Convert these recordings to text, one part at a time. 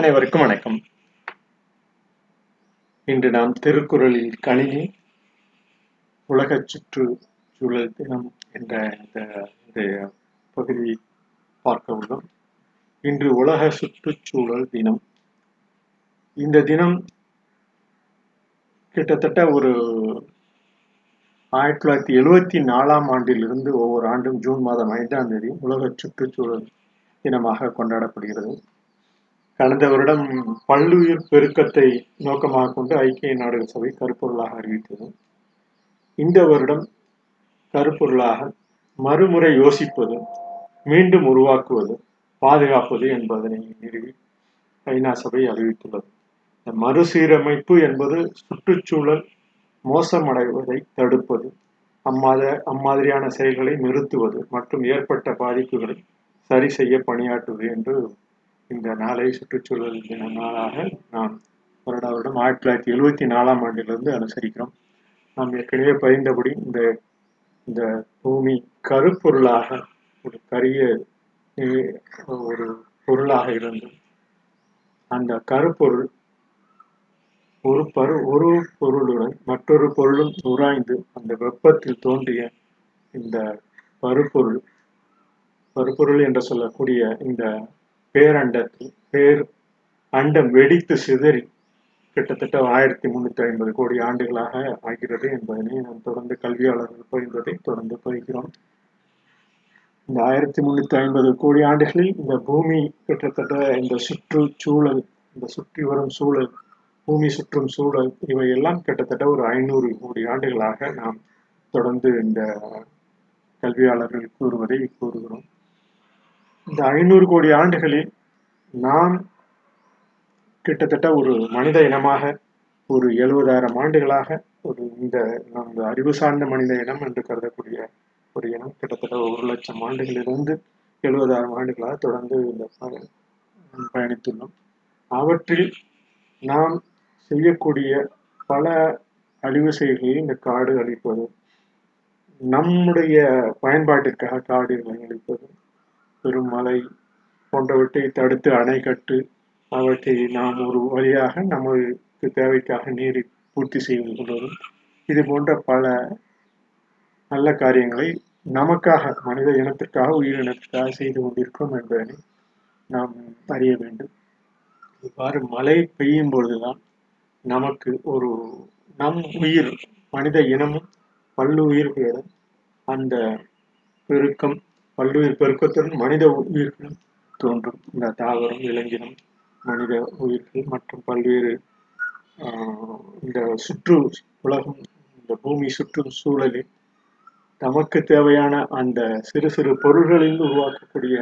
அனைவருக்கும் வணக்கம். இன்று நாம் திருக்குறளில் கணினி உலக சுற்றுச்சூழல் தினம் என்ற இந்த பகுதியை பார்க்க உள்ளோம். இன்று உலக சுற்றுச்சூழல் தினம். இந்த தினம் கிட்டத்தட்ட ஒரு ஆயிரத்தி தொள்ளாயிரத்தி எழுவத்தி நாலாம் ஆண்டிலிருந்து ஒவ்வொரு ஆண்டும் ஜூன் மாதம் ஐந்தாம் தேதி உலக சுற்றுச்சூழல் தினமாக கொண்டாடப்படுகிறது. கடந்த வருடம் பல்லுயிர் பெருக்கத்தை நோக்கமாக கொண்டு ஐக்கிய நாடுகள் சபை கருப்பொருளாக அறிவித்தது. இந்த வருடம் கருப்பொருளாக மறுமுறை யோசிப்பது மீண்டும் உருவாக்குவது பாதுகாப்பது என்பதனை நிறுவி ஐநா சபை அறிவித்துள்ளது. இந்த மறுசீரமைப்பு என்பது சுற்றுச்சூழல் மோசமடைவதை தடுப்பது அம்மாத அம்மாதிரியான செயல்களை நிறுத்துவது மற்றும் ஏற்பட்ட பாதிப்புகளை சரி செய்ய பணியாற்றுவது என்று இந்த நாளை சுற்றுச்சூழல் தின நாளாக நாம் வருட வருடம் ஆயிரத்தி தொள்ளாயிரத்தி எழுவத்தி நாலாம் ஆண்டிலிருந்து அனுசரிக்கிறோம். நாம் ஏற்கனவே பகிர்ந்தபடி இந்த இந்த பூமி கருப்பொருளாக ஒரு கரிய ஒரு பொருளாக இருந்து அந்த கருப்பொருள் ஒரு பரு ஒரு பொருளுடன் மற்றொரு பொருளும் உராய்ந்து அந்த வெப்பத்தில் தோன்றிய இந்த பருப்பொருள் பருப்பொருள் என்று சொல்லக்கூடிய இந்த பேரண்டத்தில் பேர் அண்டம் வெடித்து சிதறி கிட்டத்தட்ட ஆயிரத்தி முன்னூத்தி ஐம்பது கோடி ஆண்டுகளாக ஆகிறது என்பதனை நாம் தொடர்ந்து கல்வியாளர்கள் பகிர்ந்ததை தொடர்ந்து பகிர்கிறோம் இந்த ஆயிரத்தி முன்னூத்தி ஐம்பது கோடி ஆண்டுகளில் இந்த பூமி கிட்டத்தட்ட இந்த சுற்றுச்சூழல் இந்த சுற்றி வரும் சூழல் பூமி சுற்றும் சூழல் இவையெல்லாம் கிட்டத்தட்ட ஒரு ஐநூறு கோடி ஆண்டுகளாக நாம் தொடர்ந்து இந்த கல்வியாளர்கள் கூறுவதை கூறுகிறோம். இந்த ஐநூறு கோடி ஆண்டுகளில் நாம் கிட்டத்தட்ட ஒரு மனித இனமாக ஒரு எழுபதாயிரம் ஆண்டுகளாக ஒரு இந்த நம்ம அறிவு சார்ந்த மனித இனம் என்று கருதக்கூடிய ஒரு இனம் கிட்டத்தட்ட ஒரு லட்சம் ஆண்டுகளிலிருந்து எழுபதாயிரம் ஆண்டுகளாக தொடர்ந்து இந்த பயணித்துள்ளோம். அவற்றில் நாம் செய்யக்கூடிய பல அழிவு செயல்களில் இந்த காடு அழிப்பது நம்முடைய பயன்பாட்டிற்காக காடுகளை அழிப்பது பெருமலை போன்றவற்றை தடுத்து அணை கட்டு அவற்றை நாம் ஒரு வழியாக நமக்கு தேவைக்காக நீரை பூர்த்தி செய்து கொள்வதும் இது போன்ற பல நல்ல காரியங்களை நமக்காக மனித இனத்திற்காக உயிரினத்திற்காக செய்து கொண்டிருக்கிறோம் என்பதனை நாம் அறிய வேண்டும். இவ்வாறு மழை பெய்யும் பொழுதுதான் நமக்கு ஒரு நம் உயிர் மனித இனமும் பல்லுயிர்களும் அந்த பெருக்கம் பல்லுயிர் பெருக்கத்துடன் மனித உயிர்களும் தோன்றும். இந்த தாவரம் விலங்கினம் மனித உயிர்கள் மற்றும் பல்வேறு இந்த சுற்று உலகம் இந்த பூமி சுற்றும் சூழலில் தமக்கு தேவையான அந்த சிறு சிறு பொருள்களில் உருவாக்கக்கூடிய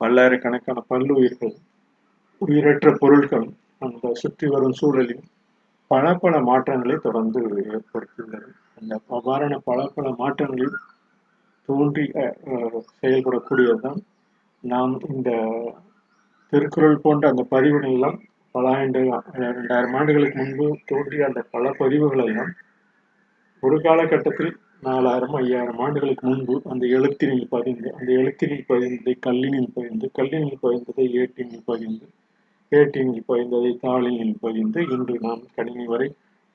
பல்லாயிரக்கணக்கான பல்லுயிர்கள் உயிரற்ற பொருட்கள் அந்த சுற்றி வரும் சூழலில் பல பல மாற்றங்களை தொடர்ந்து ஏற்படுத்தியுள்ளது. அந்த அவ்வாறான பல பல மாற்றங்களில் தோன்றி செயல்படக்கூடியதுதான் நாம் இந்த திருக்குறள் போன்ற அந்த பதிவுகளெல்லாம் பல ஆண்டு ரெண்டாயிரம் ஆண்டுகளுக்கு முன்பு தோன்றிய அந்த பல பதிவுகளெல்லாம் ஒரு காலகட்டத்தில் நாலாயிரம் ஐயாயிரம் ஆண்டுகளுக்கு முன்பு அந்த எழுத்தினில் பதிந்து அந்த எழுத்தினில் பதிந்ததை கல்லினில் பதிந்து கல்லினில் பதிந்ததை ஏட்டினில் பதிந்து ஏட்டினில் பதிந்ததை தாளினில் பதிந்து இன்று நாம் கணினி வரை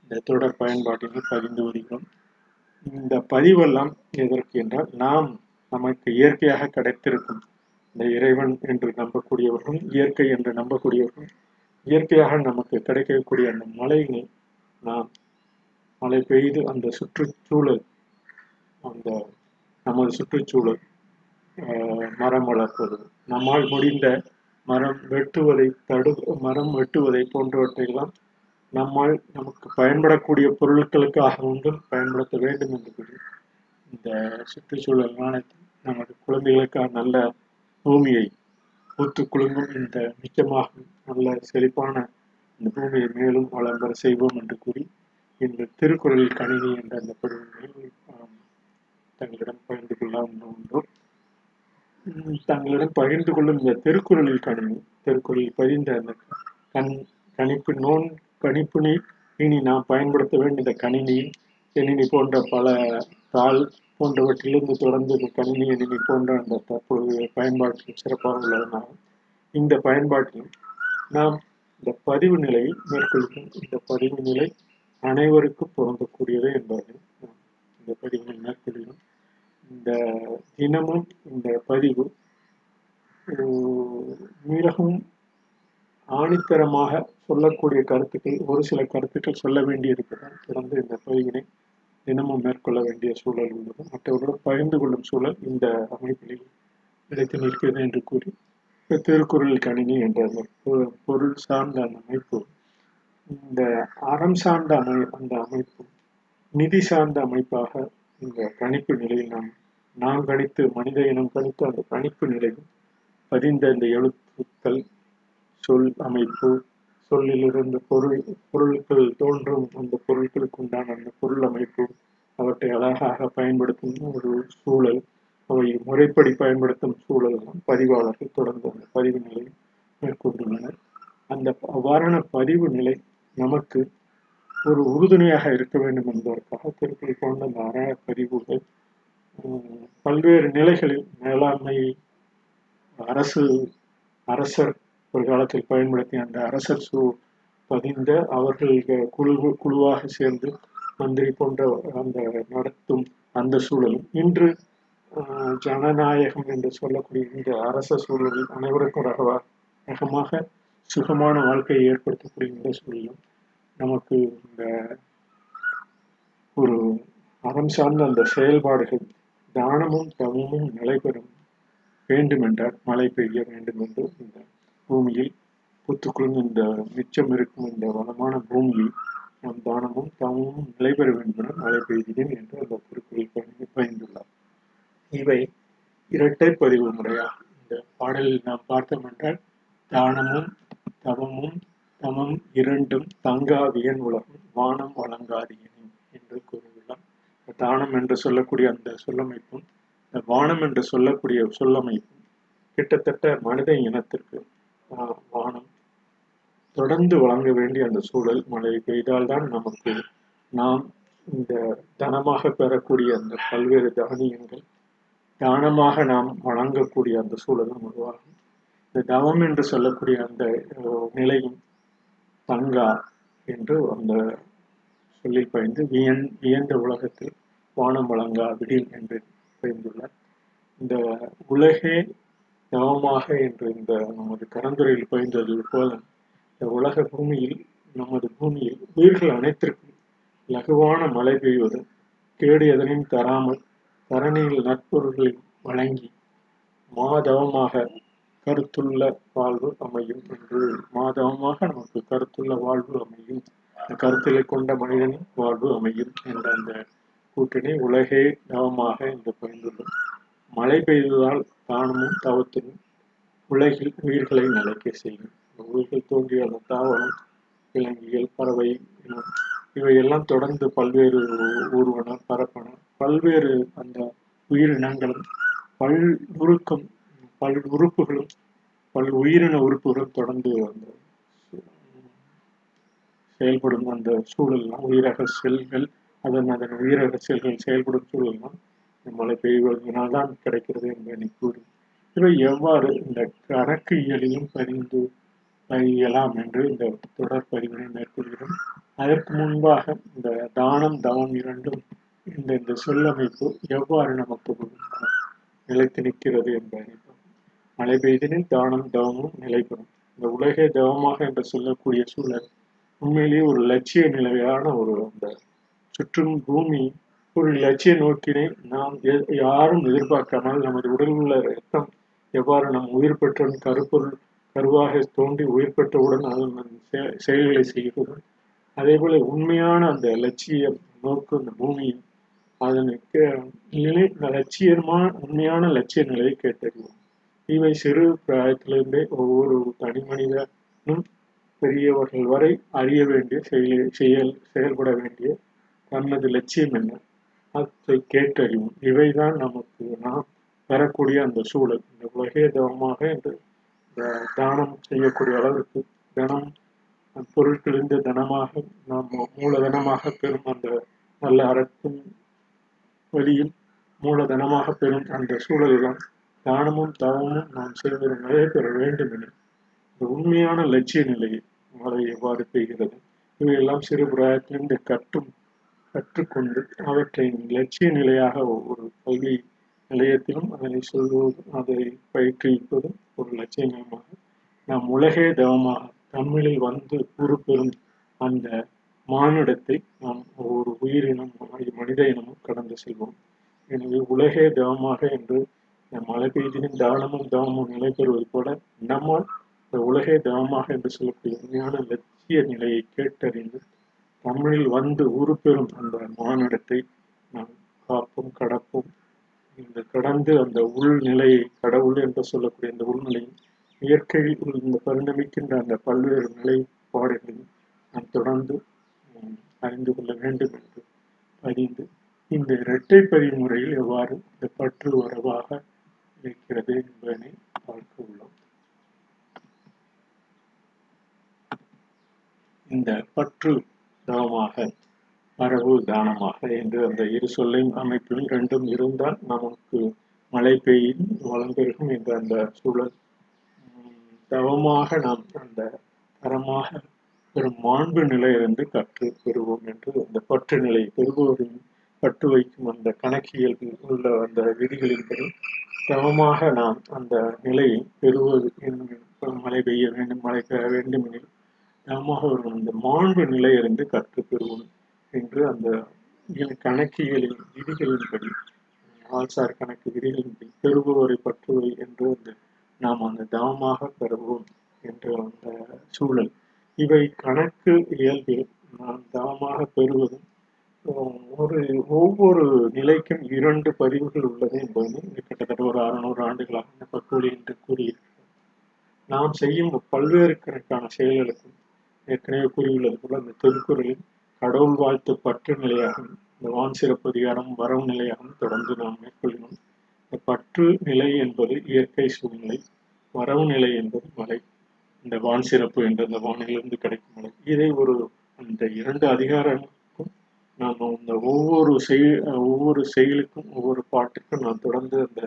இந்த தொடர் பயன்பாட்டினை பதிந்து வருகிறோம். இந்த பதிவெல்லாம் எதற்கு என்றால் நாம் நமக்கு இயற்கையாக கிடைத்திருக்கும் இந்த இறைவன் என்று நம்பக்கூடியவர்களும் இயற்கை என்று நம்பக்கூடியவர்களும் இயற்கையாக நமக்கு கிடைக்கக்கூடிய அந்த மழையினை நாம் மழை பெய்து அந்த சுற்றுச்சூழல் அந்த நமது சுற்றுச்சூழல் மரம் வளர்ப்பது நம்மால் முடிந்த மரம் வெட்டுவதை தடு மரம் வெட்டுவதை போன்றவற்றையெல்லாம் நம்மால் நமக்கு பயன்படக்கூடிய பொருட்களுக்காக ஒன்றும் பயன்படுத்த வேண்டும் என்று கூறி இந்த சுற்றுச்சூழல் நாணயத்தில் நமது குழந்தைகளுக்காக நல்ல பூமியை பூத்து குலுங்கும் இந்த மிச்சமாகும் நல்ல செழிப்பான இந்த பூமியை மேலும் வளம் செய்வோம் என்று கூறி இந்த திருக்குறளில் கணினி என்ற அந்த படுகொலை தங்களிடம் பகிர்ந்து கொள்ள ஒன்றும் தங்களிடம் பகிர்ந்து கொள்ளும் இந்த திருக்குறளில் கணினி திருக்குறளில் பதிந்த அந்த கண் கணிப்பு நோன் கணிப்புணி இனி நாம் பயன்படுத்த வேண்டிய இந்த எணினி போன்ற பல தாள் போன்றவற்றிலிருந்து தொடர்ந்து கணினி எணினி போன்ற அந்த தற்பொழுது பயன்பாட்டில் சிறப்பாக உள்ளதனால் இந்த பயன்பாட்டில் நாம் இந்த பதிவு நிலையை மேற்கொள்கிறோம் இந்த பதிவு நிலை அனைவருக்கும் பொருந்தக்கூடியது என்பது இந்த பதிவினை மேற்கொள்கிறோம். இந்த தினமும் இந்த பதிவு மிகவும் ஆணித்தரமாக சொல்லக்கூடிய கருத்துக்கள் ஒரு சில கருத்துக்கள் சொல்ல வேண்டியிருப்பதால் தொடர்ந்து இந்த பதிவினை தினமும் மேற்கொள்ள வேண்டிய சூழல் உள்ளது. மற்றவர்களோடு பகிர்ந்து கொள்ளும் சூழல் இந்த அமைப்பில் நிலைத்து நிற்கிறது என்று கூறி திருக்குறள் கணினி என்ற அந்த பொருள் சார்ந்த அந்த அமைப்பு இந்த அறம் சார்ந்த அமை அந்த அமைப்பு நிதி சார்ந்த அமைப்பாக இந்த கணிப்பு நிலையில் நாம் நாம் கணித்து மனித இனம் கணித்து அந்த கணிப்பு நிலையில் பதிந்த இந்த எழுத்துக்கள் சொல் அமைப்பு சொல்லிலிருந்து பொருள் பொருட்கள் தோன்றும் அந்த பொருட்களுக்கு உண்டான அந்த பொருள் அமைப்பு அவற்றை அழகாக பயன்படுத்தும் ஒரு சூழல் அவை முறைப்படி பயன்படுத்தும் சூழல் பதிவாளர்கள் தொடர்ந்து அந்த பதிவு நிலையை மேற்கொண்டுள்ளனர். அந்த அவ்வாறான பதிவு நிலை நமக்கு ஒரு உறுதுணையாக இருக்க வேண்டும் என்பதற்காக திருக்குறள் கொண்ட அந்த அற பதிவுகள் உம், பல்வேறு நிலைகளில் மேலாண்மை அரசு அரசர் ஒரு காலத்தில் பயன்படுத்திய அந்த அரசர் சு பதிந்த அவர்கள் குழு குழுவாக சேர்ந்து மந்திரி போன்ற அந்த நடத்தும் அந்த சூழலும். இன்று ஆஹ், ஜனநாயகம் என்று சொல்லக்கூடிய இந்த அரச சூழலில் அனைவருக்கும் ரகவா ரகமாக சுகமான வாழ்க்கையை ஏற்படுத்தக்கூடிய இந்த சூழலும் நமக்கு இந்த ஒரு அறம் சார்ந்த அந்த செயல்பாடுகள் தானமும் தவமும் நிலைபெறும் வேண்டுமென்றால் மழை பெய்ய வேண்டும் என்று இந்த பூமியில் பூத்துக்குழும் இந்த மிச்சம் இருக்கும் இந்த வளமான பூமியில் நம் தானமும் தவமும் நிலை பெற வேண்டும் என மழை என்று அந்த திருக்குறள் பயந்துள்ளார். இவை இரட்டை பதிவு முறையா? இந்த பாடலில் நாம் பார்த்தோம் என்றால் தானமும் தவமும் தமம் இரண்டும் தங்காவியன் உலகம் வானம் வழங்காதியனும் என்று கூறியுள்ளார். தானம் என்று சொல்லக்கூடிய அந்த சொல்லமைப்பும் இந்த வானம் என்று சொல்லக்கூடிய சொல்லமைப்பும் கிட்டத்தட்ட மனித இனத்திற்கு வானம் தொடர்ந்து வழங்க வேண்டிய அந்த சூழல் மழை பெய்தால்தான் நமக்கு நாம் இந்த தனமாக பெறக்கூடிய அந்த பல்வேறு தானியங்கள் தானமாக நாம் வழங்கக்கூடிய அந்த சூழலும் உருவாகும். இந்த தவம் என்று சொல்லக்கூடிய அந்த நிலையும் தங்கா என்று அந்த சொல்லில் பயந்து வியன் வியந்த உலகத்தில் வானம் வழங்கா விடில் என்று பயந்துள்ளார் இந்த உலகே தவமாக என்று இந்த நமது கரந்துரையில் பயந்தது போல இந்த உலக பூமியில் நமது பூமியில் உயிர்கள் அனைத்திற்கும் லகுவான மழை பெய்வது கேடு எதனையும் தராமல் தரணியில் நட்பொருள்களை வழங்கி மாதவமாக கருத்துள்ள வாழ்வு அமையும் என்று மாதவமாக நமக்கு கருத்துள்ள வாழ்வு அமையும் இந்த கருத்திலை கொண்ட மனிதனின் வாழ்வு அமையும் என்ற அந்த கூட்டினை உலகே தவமாக என்று பயந்துள்ளது மழை பெய்ததால் தானமும் தவத்திலும் உலகில் உயிர்களை நிலைக்க செய்யும். உயிர்கள் தோன்றிய அந்த தாவரம் விலங்கியல் பறவை இனம் இவையெல்லாம் தொடர்ந்து பல்வேறு ஊர்வன பரப்பன. பல்வேறு அந்த உயிரினங்களும் பல் உருக்கம் பல் உறுப்புகளும் பல் உயிரின உறுப்புகளும் தொடர்ந்து அந்த செயல்படும் அந்த சூழல்லாம் உயிரக செல்கள் அதன் அதன் உயிரக செல்கள் செயல்படும் சூழல்லாம் மழை பெய்வதனால்தான் கிடைக்கிறது என்பதை கூறி. இவை எவ்வாறு இந்த கணக்கு இயலையும் பதிந்து பதியலாம் என்று இந்த தொடர் பதிவினை மேற்கொள்கிறோம். அதற்கு முன்பாக இந்த தானம் தவம் இரண்டும் இந்த இந்த சொல்லமைப்பு எவ்வாறு நமக்கு நிலைத்து நிற்கிறது என்பதை மழை பெய்தனில் தானம் தவமும் நிலைப்படும் இந்த உலகே தவமாக என்று சொல்லக்கூடிய சூழல் உண்மையிலேயே ஒரு லட்சிய நிலையான ஒரு அந்த சுற்றும் பூமி ஒரு லட்சிய நோக்கினை நாம் எ- யாரும் எதிர்பார்க்காமல் நமது உடலில் உள்ள ரத்தம் எவ்வாறு நம் உயிர் பெற்ற கருப்பொருள் கருவாக தோன்றி உயிர் பெற்றவுடன் அதன் செயல்களை செய்கிறது. அதே போல உண்மையான அந்த லட்சிய நோக்கு அந்த பூமியின் அதனுக்கு நிலை லட்சியமான உண்மையான லட்சிய நிலையை கேட்டறிவோம். இவை சிறு பிராயத்திலிருந்தே ஒவ்வொரு தனி மனிதனும் பெரியவர்கள் வரை அறிய வேண்டிய செயல் செயல் செயல்பட வேண்டிய தனது லட்சியம் என்ன? அதை கேட்டறிவோம் இவைதான் நமக்கு நாம் பெறக்கூடிய அந்த சூழல். இந்த உலகே தவமாக என்று இந்த தானம் செய்யக்கூடிய அளவுக்கு தனம் பொருட்களிலிருந்து தனமாக நாம் மூலதனமாக பெறும் அந்த நல்ல அறத்தின் வழியில் மூலதனமாக பெறும் அந்த சூழலிலும் தானமும் தவமும் நாம் செய்வது நடைபெற பெற வேண்டும் என இந்த உண்மையான லட்சிய நிலையை மழை எவ்வாறு பெய்கிறது? இவையெல்லாம் சிறு பிராயத்திலிருந்து கற்றும் கற்றுக்கொண்டு அவற்றை லட்சிய நிலையாக ஒவ்வொரு கல்வி நிலையத்திலும் அதனை சொல்வது அதை பயிற்றுவிப்பதும் ஒரு லட்சிய நிலையமாக நாம் உலகே தவமாக தமிழில் வந்து உருப்பெறும் அந்த மானிடத்தை நாம் ஒவ்வொரு உயிரினம் மனித இனமும் கடந்து செல்வோம். எனவே உலகே தவமாக என்று மழை பெய்திலும் தானமும் தவமும் நிலை பெறுவது போல நம்மால் இந்த உலகே தவமாக என்று சொல்லக்கூடிய உண்மையான லட்சிய நிலையை கேட்டறிந்து தமிழில் வந்து உருப்பெறும் அந்த மானிடத்தை நாம் காப்போம் கடப்போம். இந்த கடந்து அந்த உள்நிலையை கடவுள் என்று சொல்லக்கூடிய இந்த உள்நிலையும் இயற்கையில் இந்த பரிணமிக்கின்ற அந்த பல்வேறு நிலைப்பாடுகளையும் நாம் தொடர்ந்து அறிந்து கொள்ள வேண்டும் என்று அறிந்து இந்த இரட்டை பதிவு முறையில் எவ்வாறு இந்த பற்று உறவாக இருக்கிறது என்பதனை பார்க்க உள்ளோம். இந்த பற்று தானமாக வரவு தானமாக. என்று அந்த இரு சொல்லின் அமைப்பில் ரெண்டும் இருந்தால் நமக்கு மழை பெய்யும் வளம் பெருகும் என்ற அந்த சூழல். தவமாக நாம் அந்த தரமாக பெரும் மாண்பு நிலையிலிருந்து கற்று பெறுவோம் என்று அந்த பற்று நிலை பெறுபவரின் பட்டு வைக்கும் அந்த கணக்கியல் உள்ள அந்த விதிகளின்படி தவமாக நாம் அந்த நிலையை பெறுவது. மழை பெய்ய வேண்டும் மழை பெற வேண்டும் எனில் தவமாக ஒரு அந்த மாண்பு நிலையிலிருந்து கற்றுப்பெறுவோம் என்று அந்த கணக்கியலின் விதிகளின்படி ஆள்சார் கணக்கு விதிகளின்படி பெறுபவரை பற்றுவை என்று அந்த நாம் அந்த தவமாக பெறுவோம் என்ற அந்த சூழல். இவை கணக்கு இயல்பில் நாம் தவமாக பெறுவதும் ஒரு ஒவ்வொரு நிலைக்கும் இரண்டு பதிவுகள் உள்ளது என்பது கிட்டத்தட்ட ஒரு அறுநூறு ஆண்டுகளாக இந்த பக்குவலி என்று கூறியிருக்கிறது நாம் செய்யும் பல்வேறு கணக்கான செயல்களுக்கும் ஏற்கனவே கூறியுள்ளது போல இந்த திருக்குறளில் கடவுள் வாழ்த்து பற்று நிலையாகவும் இந்த வான் சிறப்பு அதிகாரம் வரவு நிலையாகவும் தொடர்ந்து நாம் மேற்கொள்கிறோம். இந்த பற்று நிலை என்பது இயற்கை சூழ்நிலை வரவு நிலை என்பது மலை இந்த வான் சிறப்பு என்ற அந்த வானிலிருந்து கிடைக்கும் மலை இதை ஒரு அந்த இரண்டு அதிகாரங்களுக்கும் நாம் அந்த ஒவ்வொரு செய் ஒவ்வொரு செயலுக்கும் ஒவ்வொரு பாட்டுக்கும் நாம் தொடர்ந்து அந்த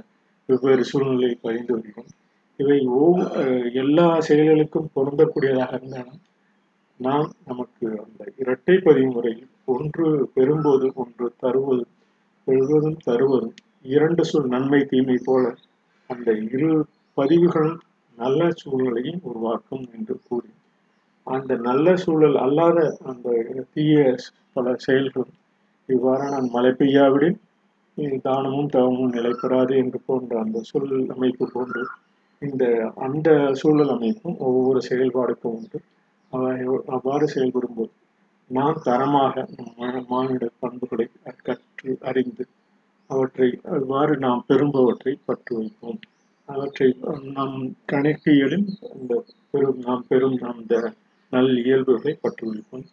வெவ்வேறு சூழ்நிலையை பதிந்து வருகிறோம். இவை ஒவ்வொரு எல்லா செயல்களுக்கும் பொருந்தக்கூடியதாக இருந்தாலும் நாம் நமக்கு அந்த இரட்டை பதிவு முறையில் ஒன்று பெறும்போது ஒன்று தருவது பெறுவதும் தருவதும் இரண்டு சொல் நன்மை தீமை போல அந்த இரு பதிவுகளும் நல்ல சூழலையும் உருவாக்கும் என்று கூறி அந்த நல்ல சூழல் அல்லாத அந்த தீய பல செயல்களும் இவ்வாறான மழை பெய்யாவிடும் தானமும் தவமும் நிலைப்பெறாது என்று போன்ற அந்த சூழல் அமைப்பு போன்று இந்த அந்த சூழல் அமைப்பும் ஒவ்வொரு செயல்பாடுக்கும் உண்டு. அவ்வாறு செயல்படும் போது நாம் தரமாக மானிட பண்புகளை கற்று அறிந்து அவற்றை அவ்வாறு நாம் பெறும்பவற்றை பற்று வைப்போம். அவற்றை நம் கணக்கியலில் அந்த பெரும் நாம் பெறும் அந்த நல் இயல்புகளை பற்று வைப்போம்.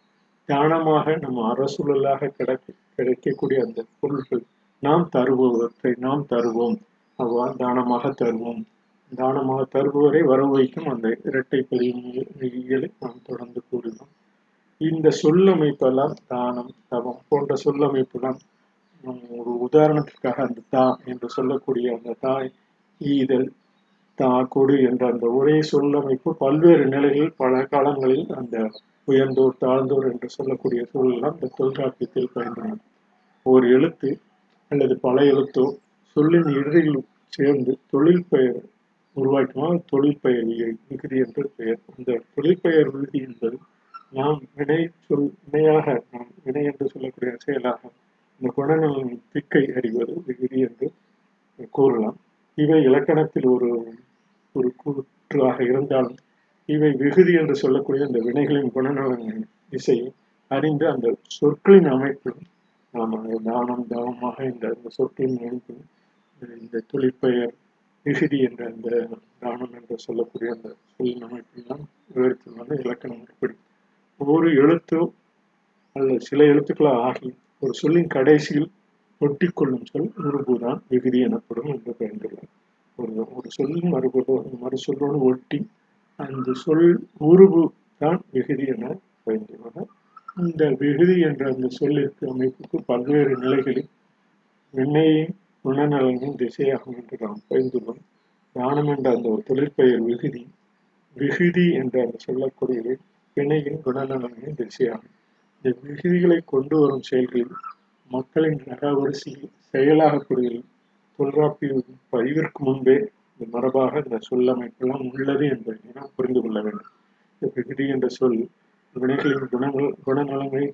தானமாக நம்ம அரசுழலாக கிடைக்க கிடைக்கக்கூடிய அந்த பொருள்கள் நாம் தருபவற்றை நாம் தருவோம். அவ்வாறு தானமாக தருவோம். தானமாக தருபவரை வரவு வைக்கும் அந்த இரட்டை பதிவுகளை நாம் தொடர்ந்து கூறினோம் இந்த சொல்லமைப்பெல்லாம் தானம் தவம் போன்ற சொல்லமைப்பெல்லாம் ஒரு உதாரணத்திற்காக அந்த தா என்று சொல்லக்கூடிய அந்த தாய் ஈதல் தா கொடு என்ற அந்த ஒரே சொல்லமைப்பு பல்வேறு நிலைகளில் பல காலங்களில் அந்த உயர்ந்தோர் தாழ்ந்தோர் என்று சொல்லக்கூடிய சூழலாம் இந்த தொல்காப்பியத்தில் பயின்றன. ஒரு எழுத்து அல்லது பல எழுத்தோ சொல்லின் இறுதியில் சேர்ந்து தொழில் பெயர் உருவாக்கினால் தொழில்பெயர் விகுதி என்று பெயர். இந்த தொழிற்பெயர் விகுதி என்பது நாம் வினை சொல் வினையாக நாம் வினை என்று சொல்லக்கூடிய செயலாக இந்த குணநலனின் திக்கை அறிவது விகுதி என்று கூறலாம். இவை இலக்கணத்தில் ஒரு ஒரு கூற்றாக இருந்தாலும் இவை விகுதி என்று சொல்லக்கூடிய இந்த வினைகளின் குணநலங்களின் திசையை அறிந்து அந்த சொற்களின் அமைப்பிலும் நாம் தானம் தாவமாக இந்த சொற்களின் அமைப்பிலும் இந்த தொழிற்பெயர் விகுதி என்ற அந்த தானம் என்று சொல்லக்கூடிய அந்த சொல் அமைப்பெல்லாம் வந்து இலக்கணம் எப்படி ஒவ்வொரு எழுத்தோ அல்லது சில எழுத்துக்களாக ஆகி ஒரு சொல்லின் கடைசியில் ஒட்டிக்கொள்ளும் சொல் உருபுதான் விகுதி எனப்படும் என்று பயந்துள்ளார் ஒரு ஒரு சொல்லின் மறுபதோ மறு சொல்லோடு ஒட்டி அந்த சொல் உருபு தான் விகுதி என பயந்துள்ளனர் இந்த விகுதி என்ற அந்த சொல்லிற்கு அமைப்புக்கு பல்வேறு நிலைகளில் விண்ணையும் குணநலனின் திசையாகும் என்று நாம் பயந்துள்ளோம். தானம் என்ற அந்த ஒரு தொழிற்பெயர் விகுதி விகுதி என்று அந்த சொல்லக்கூடிய பிணையின் குணநலனின் திசையாகும். இந்த விகுதிகளை கொண்டு வரும் செயல்களில் மக்களின் தரவரிசையில் செயலாகக்கூடிய தொல்காப்பிய பதிவிற்கு முன்பே இந்த மரபாக இந்த சொல்லமைப்பெல்லாம் உள்ளது என்பதை நாம் புரிந்து கொள்ள வேண்டும். இந்த விகுதி என்ற சொல் வினைகளின் குணங்கள் குணநலங்களை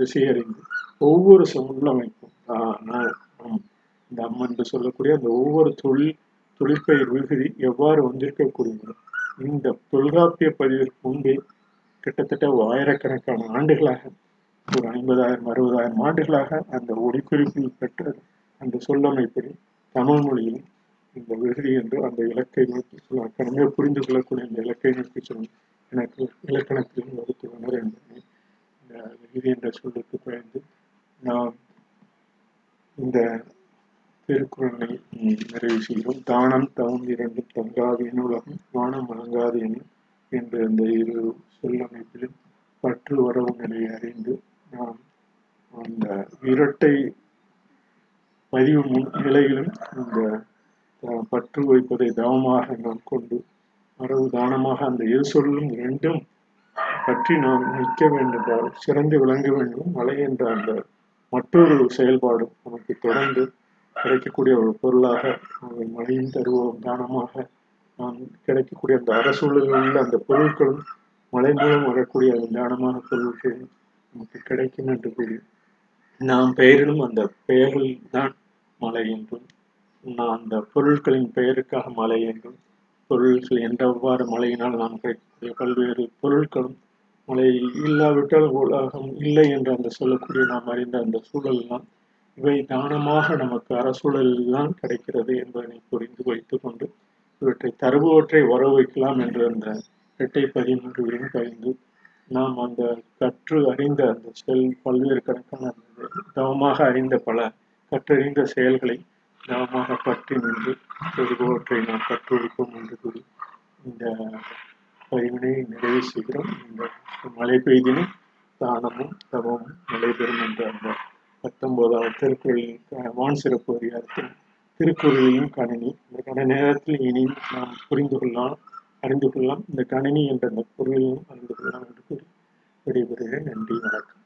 திசையறிந்து ஒவ்வொரு சொல்லமைப்பும் இந்த அம்மன் என்று சொல்லக்கூடிய அந்த ஒவ்வொரு தொழில் தொழிற்பெயர் விகுதி எவ்வாறு வந்திருக்கக்கூடியது இந்த தொல்காப்பிய பதிவிற்கு முன்பே கிட்டத்தட்ட ஆயிரக்கணக்கான ஆண்டுகளாக ஒரு ஐம்பதாயிரம் அறுபதாயிரம் ஆண்டுகளாக அந்த ஒளிக்குறிப்பில் பெற்ற அந்த சொல்லமைப்படி தமிழ் மொழியில் இந்த விகுதி என்று அந்த இலக்கை நோக்கி சொல்லுவார் கடமையை புரிந்து கொள்ளக்கூடிய அந்த இலக்கை நோக்கி சொல்லும் எனக்கு இலக்கணத்தில் வகுத்துள்ளனர் என்பதை இந்த விகுதி என்ற சொல்லுக்கு பயந்து நாம் இந்த திருக்குறளை நிறைவு செய்கிறோம் தானம் தவம் இரண்டும் தங்காது என உலகம் வானம் வழங்காது என என்ற அந்த இரு சொல்லமைப்பிலும் பற்று வரவு நிலையை அறிந்து நாம் அந்த இரட்டை பதிவு நிலையிலும் இந்த பற்று வைப்பதை தவமாக நாம் கொண்டு வரவு தானமாக அந்த இரு சொல்லும் ரெண்டும் பற்றி நாம் நிற்க வேண்டுமென்றால் சிறந்து விளங்க வேண்டும். மலை என்ற அந்த மற்றொரு செயல்பாடும் நமக்கு தொடர்ந்து கிடைக்கக்கூடிய ஒரு பொருளாக மழையும் தருவோம் தானமாக கிடைக்கக்கூடிய அந்த அரசூழலில் உள்ள அந்த பொருட்களும் மழை மூலம் வரக்கூடிய அந்த தானமான பொருட்கள் நமக்கு கிடைக்கும் என்று கூறி நாம் பெயரிலும் அந்த பெயர்கள் தான் மழை என்றும் நான் அந்த பொருட்களின் பெயருக்காக மழை என்றும் பொருட்கள் என்றவாறு மழையினால் நாம் கிடைக்கக்கூடிய பல்வேறு பொருட்களும் மழை இல்லாவிட்டால் உலகம் இல்லை என்று அந்த சொல்லக்கூடிய நாம் அறிந்த அந்த சூழல்லாம் இவை தானமாக நமக்கு அரசூழலில் தான் கிடைக்கிறது என்பதனை புரிந்து வைத்துக் கொண்டு இவற்றை தருபவற்றை வர வைக்கலாம் என்ற அந்த இரட்டை பதிமூன்றுகளையும் பயந்து நாம் அந்த கற்று அறிந்த அந்த செல் பல்வேறு கணக்கான தவமாக அறிந்த பல கற்றறிந்த செயல்களை தவமாக பற்றி நின்று தருபவற்றை நாம் கற்றுவிப்போம் என்று கூறி இந்த பதிவினை நிறைவு செய்கிறோம். இந்த மழை பெய்தினும் தானமும் தவமும் நடைபெறும் என்ற அந்த பத்தொன்பதாவது திருக்குறளின் வான் சிறப்பு அதிகாரத்தில் திருக்குறளையும் கணினி. இந்த கண நேரத்தில் இனி நாம் புரிந்து கொள்ளலாம் அறிந்து கொள்ளலாம். இந்த கணினி என்ற அந்த பொருளையும் அறிந்து கொள்ளலாம் என்று கூறி விடைபெறுகிறேன். நன்றி வணக்கம்.